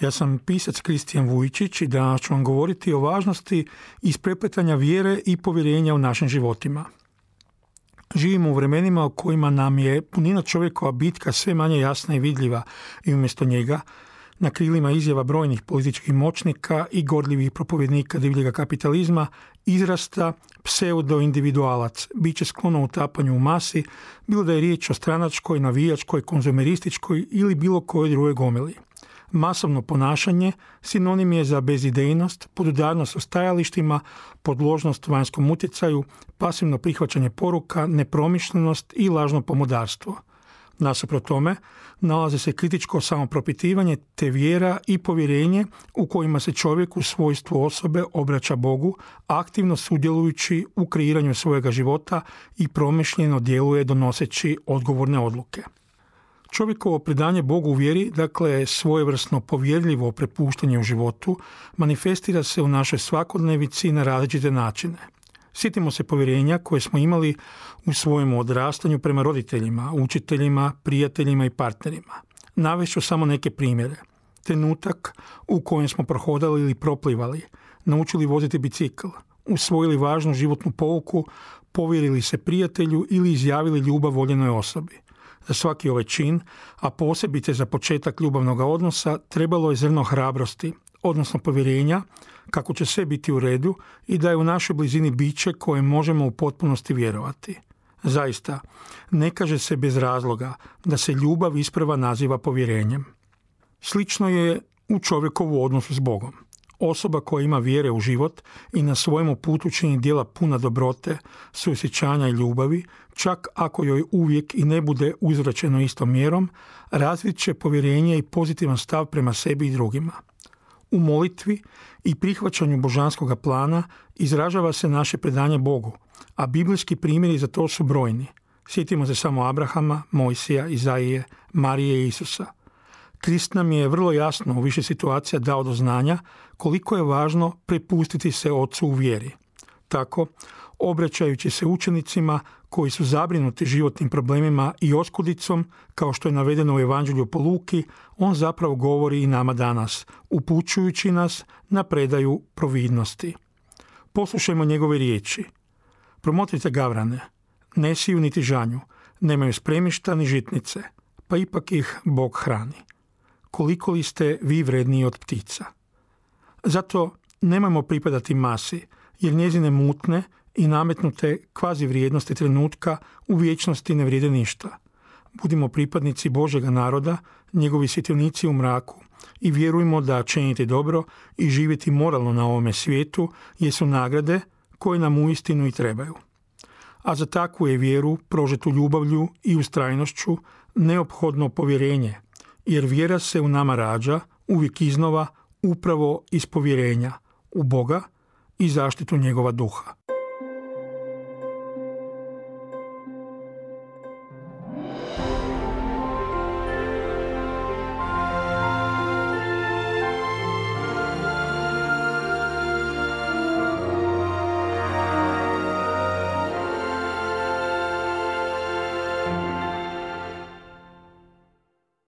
Ja sam pisac Kristijan Vujčić i danas ću vam govoriti o važnosti isprepletanja vjere i povjerenja u našim životima. Živimo u vremenima u kojima nam je punina čovjekova bitka sve manje jasna i vidljiva i umjesto njega na krilima izjava brojnih političkih moćnika i gorljivih propovjednika divljega kapitalizma izrasta pseudo-individualac, bit će sklono utapanju u masi, bilo da je riječ o stranačkoj, navijačkoj, konzumerističkoj ili bilo kojoj drugoj gomeli. Masovno ponašanje sinonim je za bezidejnost, podudarnost o stajalištima, podložnost vanjskom utjecaju, pasivno prihvaćanje poruka, nepromišljenost i lažno pomodarstvo. Nasuprot tome, nalaze se kritičko samopropitivanje te vjera i povjerenje u kojima se čovjek u svojstvu osobe obraća Bogu, aktivno sudjelujući u kreiranju svojega života i promišljeno djeluje donoseći odgovorne odluke. Čovjekovo predanje Bogu u vjeri, dakle svojevrsno povjerljivo prepuštanje u životu, manifestira se u našoj svakodnevici na različite načine. Sjetimo se povjerenja koje smo imali u svojem odrastanju prema roditeljima, učiteljima, prijateljima i partnerima. Navešću samo neke primjere. Trenutak u kojem smo prohodali ili proplivali, naučili voziti bicikl, usvojili važnu životnu pouku, povjerili se prijatelju ili izjavili ljubav voljenoj osobi – za svaki ovaj čin, a posebice za početak ljubavnog odnosa, trebalo je zrno hrabrosti, odnosno povjerenja, kako će sve biti u redu i da je u našoj blizini biće koje možemo u potpunosti vjerovati. Zaista, ne kaže se bez razloga da se ljubav isprava naziva povjerenjem. Slično je u čovjekovu odnosu s Bogom. Osoba koja ima vjere u život i na svojemu putu čini djela puna dobrote, suosjećanja i ljubavi, čak ako joj uvijek i ne bude uzračeno istom mjerom, razvit će povjerenje i pozitivan stav prema sebi i drugima. U molitvi i prihvaćanju božanskog plana izražava se naše predanje Bogu, a biblijski primjeri za to su brojni. Sjetimo se samo Abrahama, Mojsija, Izaije, Marije i Isusa – Krist nam je vrlo jasno u više situacija dao do znanja koliko je važno prepustiti se ocu u vjeri. Tako, obraćajući se učenicima koji su zabrinuti životnim problemima i oskudicom, kao što je navedeno u Evanđelju po Luki, on zapravo govori i nama danas, upućujući nas na predaju providnosti. Poslušajmo njegove riječi. Promotrite gavrane, ne siju niti žanju, nemaju spremišta ni žitnice, pa ipak ih Bog hrani koliko li ste vi vredniji od ptica. Zato nemojmo pripadati masi, jer njezine mutne i nametnute kvazi vrijednosti trenutka u vječnosti ne vrijede ništa. Budimo pripadnici Božega naroda, njegovi svjetlnici u mraku i vjerujmo da činiti dobro i živjeti moralno na ovome svijetu jesu nagrade koje nam uistinu i trebaju. A za takvu je vjeru, prožetu ljubavlju i ustrajnošću neophodno povjerenje – jer vjera se u nama rađa uvijek iznova upravo iz povjerenja u Boga i zaštitu njegova duha.